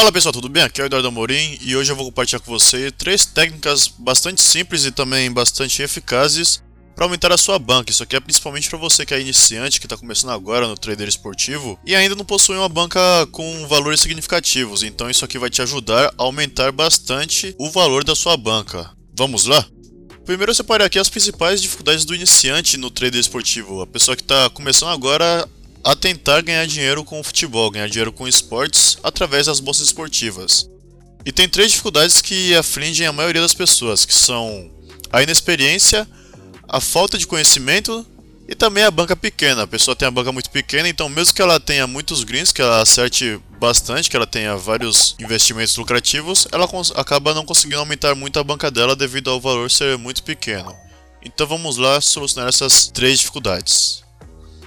Fala pessoal, tudo bem? Aqui é o Eduardo Amorim e hoje eu vou compartilhar com você três técnicas bastante simples e também bastante eficazes para aumentar a sua banca. Isso aqui é principalmente para você que é iniciante, que está começando agora no trader esportivo e ainda não possui uma banca com valores significativos. Então isso aqui vai te ajudar a aumentar bastante o valor da sua banca. Vamos lá? Primeiro eu separei aqui as principais dificuldades do iniciante no trader esportivo, a pessoa que está começando agora a tentar ganhar dinheiro com o futebol, ganhar dinheiro com esportes através das bolsas esportivas. E tem três dificuldades que afligem a maioria das pessoas, que são a inexperiência, a falta de conhecimento e também a banca pequena. A pessoa tem a banca muito pequena, então mesmo que ela tenha muitos greens, que ela acerte bastante, que ela tenha vários investimentos lucrativos, ela acaba não conseguindo aumentar muito a banca dela devido ao valor ser muito pequeno. Então vamos lá solucionar essas três dificuldades.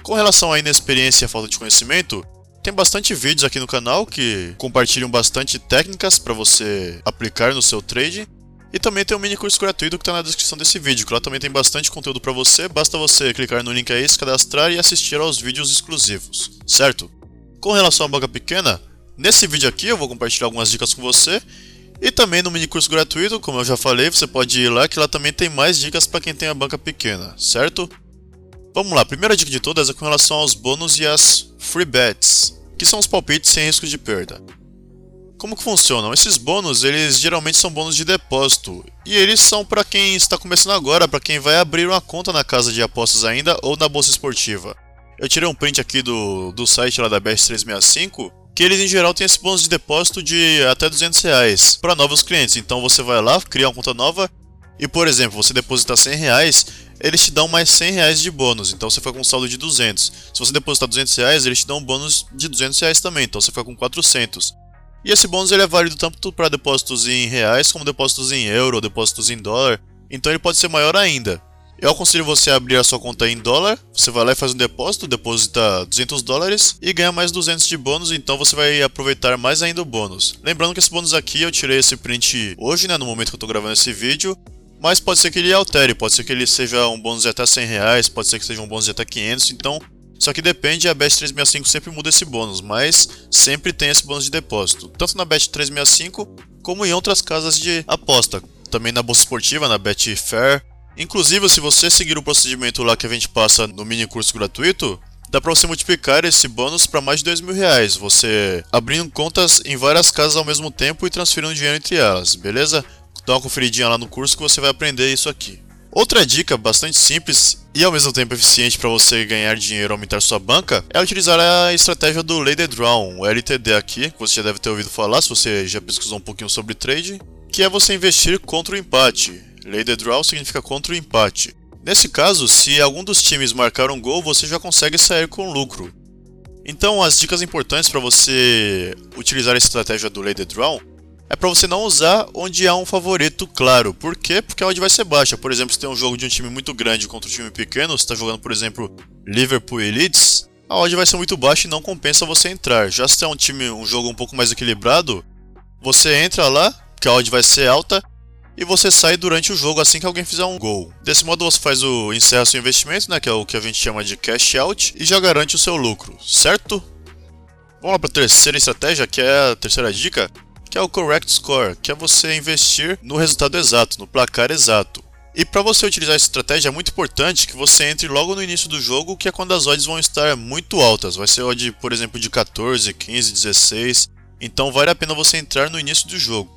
Com relação à inexperiência e à falta de conhecimento, tem bastante vídeos aqui no canal que compartilham bastante técnicas para você aplicar no seu trade. E também tem um mini curso gratuito que está na descrição desse vídeo, que lá também tem bastante conteúdo para você, basta você clicar no link aí, se cadastrar e assistir aos vídeos exclusivos, certo? Com relação à banca pequena, nesse vídeo aqui eu vou compartilhar algumas dicas com você, e também no mini curso gratuito, como eu já falei, você pode ir lá que lá também tem mais dicas para quem tem a banca pequena, certo? Vamos lá, primeira dica de todas é com relação aos bônus e as free bets, que são os palpites sem risco de perda. Como que funcionam? Esses bônus, eles geralmente são bônus de depósito, e eles são para quem está começando agora, para quem vai abrir uma conta na casa de apostas ainda ou na bolsa esportiva. Eu tirei um print aqui do, do site lá da BS365, que eles em geral têm esse bônus de depósito de até 200 reais para novos clientes. Então você vai lá, cria uma conta nova e, por exemplo, você deposita 100 reais, eles te dão mais 100 reais de bônus, então você fica com um saldo de 200. Se você depositar 200 reais, eles te dão um bônus de 200 reais também, então você fica com 400. E esse bônus ele é válido tanto para depósitos em reais, como depósitos em euro, depósitos em dólar, então ele pode ser maior ainda. Eu aconselho você a abrir a sua conta em dólar, você vai lá e faz um depósito, deposita 200 dólares e ganha mais 200 de bônus, então você vai aproveitar mais ainda o bônus. Lembrando que esse bônus aqui eu tirei esse print hoje, né, no momento que eu estou gravando esse vídeo, mas pode ser que ele altere, pode ser que ele seja um bônus de até 100 reais, pode ser que seja um bônus de até 500, então... Só que depende, a Bet 365 sempre muda esse bônus, mas sempre tem esse bônus de depósito. Tanto na Bet 365, como em outras casas de aposta. Também na Bolsa Esportiva, na Betfair. Inclusive, se você seguir o procedimento lá que a gente passa no mini curso gratuito, dá para você multiplicar esse bônus para mais de 2 mil reais. Você abrindo contas em várias casas ao mesmo tempo e transferindo dinheiro entre elas, beleza? Dá uma conferidinha lá no curso que você vai aprender isso aqui. Outra dica bastante simples e ao mesmo tempo eficiente para você ganhar dinheiro e aumentar sua banca é utilizar a estratégia do Lady Draw, o LTD aqui, que você já deve ter ouvido falar se você já pesquisou um pouquinho sobre trade, que é você investir contra o empate. Lady Draw significa contra o empate. Nesse caso, se algum dos times marcar um gol, você já consegue sair com lucro. Então, as dicas importantes para você utilizar a estratégia do Lady Draw é para você não usar onde há um favorito claro. Por quê? Porque a odd vai ser baixa. Por exemplo, se tem um jogo de um time muito grande contra um time pequeno, você está jogando, por exemplo, Liverpool e Leeds, a odd vai ser muito baixa e não compensa você entrar. Já se tem um time, um jogo um pouco mais equilibrado, você entra lá, que a odd vai ser alta, e você sai durante o jogo assim que alguém fizer um gol. Desse modo você faz o encerra seu investimento, né, que é o que a gente chama de cash out, e já garante o seu lucro, certo? Vamos lá para a terceira estratégia, que é a terceira dica, que é o Correct Score, que é você investir no resultado exato, no placar exato. E para você utilizar essa estratégia é muito importante que você entre logo no início do jogo, que é quando as odds vão estar muito altas. Vai ser odd, por exemplo, de 14, 15, 16. Então vale a pena você entrar no início do jogo.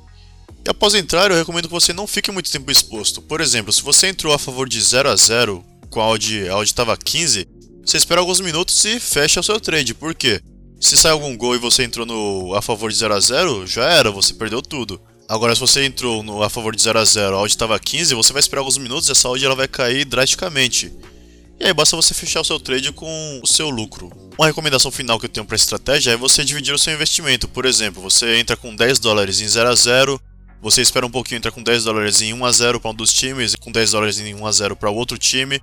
E após entrar, eu recomendo que você não fique muito tempo exposto. Por exemplo, se você entrou a favor de 0 a 0 com a odd, a odd estava 15, você espera alguns minutos e fecha o seu trade. Por quê? Se sai algum gol e você entrou no a favor de 0 a 0 já era, você perdeu tudo. Agora, se você entrou no a favor de 0 a 0 a odd estava 15, você vai esperar alguns minutos e essa odd ela vai cair drasticamente. E aí basta você fechar o seu trade com o seu lucro. Uma recomendação final que eu tenho para estratégia é você dividir o seu investimento. Por exemplo, você entra com 10 dólares em 0 a 0 você espera um pouquinho, entra com 10 dólares em 1 a 0 para um dos times com 10 dólares em 1 a 0 para o outro time.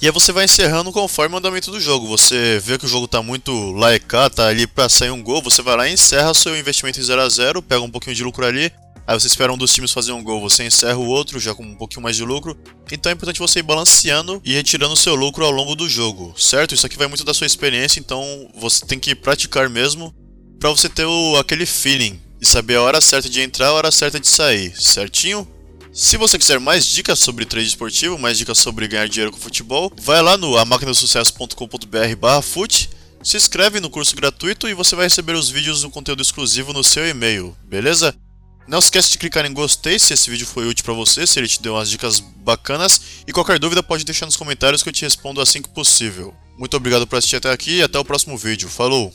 E aí você vai encerrando conforme o andamento do jogo. Você vê que o jogo tá muito laecá, tá ali para sair um gol, você vai lá e encerra seu investimento em 0 a 0 pega um pouquinho de lucro ali. Aí você espera um dos times fazer um gol, você encerra o outro já com um pouquinho mais de lucro. Então é importante você ir balanceando e retirando seu lucro ao longo do jogo, certo? Isso aqui vai muito da sua experiência, então você tem que praticar mesmo para você ter o, aquele feeling e saber a hora certa de entrar a hora certa de sair, certinho? Se você quiser mais dicas sobre trade esportivo, mais dicas sobre ganhar dinheiro com futebol, vai lá no amaquinasucesso.com.br fut, se inscreve no curso gratuito e você vai receber os vídeos no conteúdo exclusivo no seu e-mail, beleza? Não esquece de clicar em gostei se esse vídeo foi útil para você, se ele te deu umas dicas bacanas, e qualquer dúvida pode deixar nos comentários que eu te respondo assim que possível. Muito obrigado por assistir até aqui e até o próximo vídeo. Falou!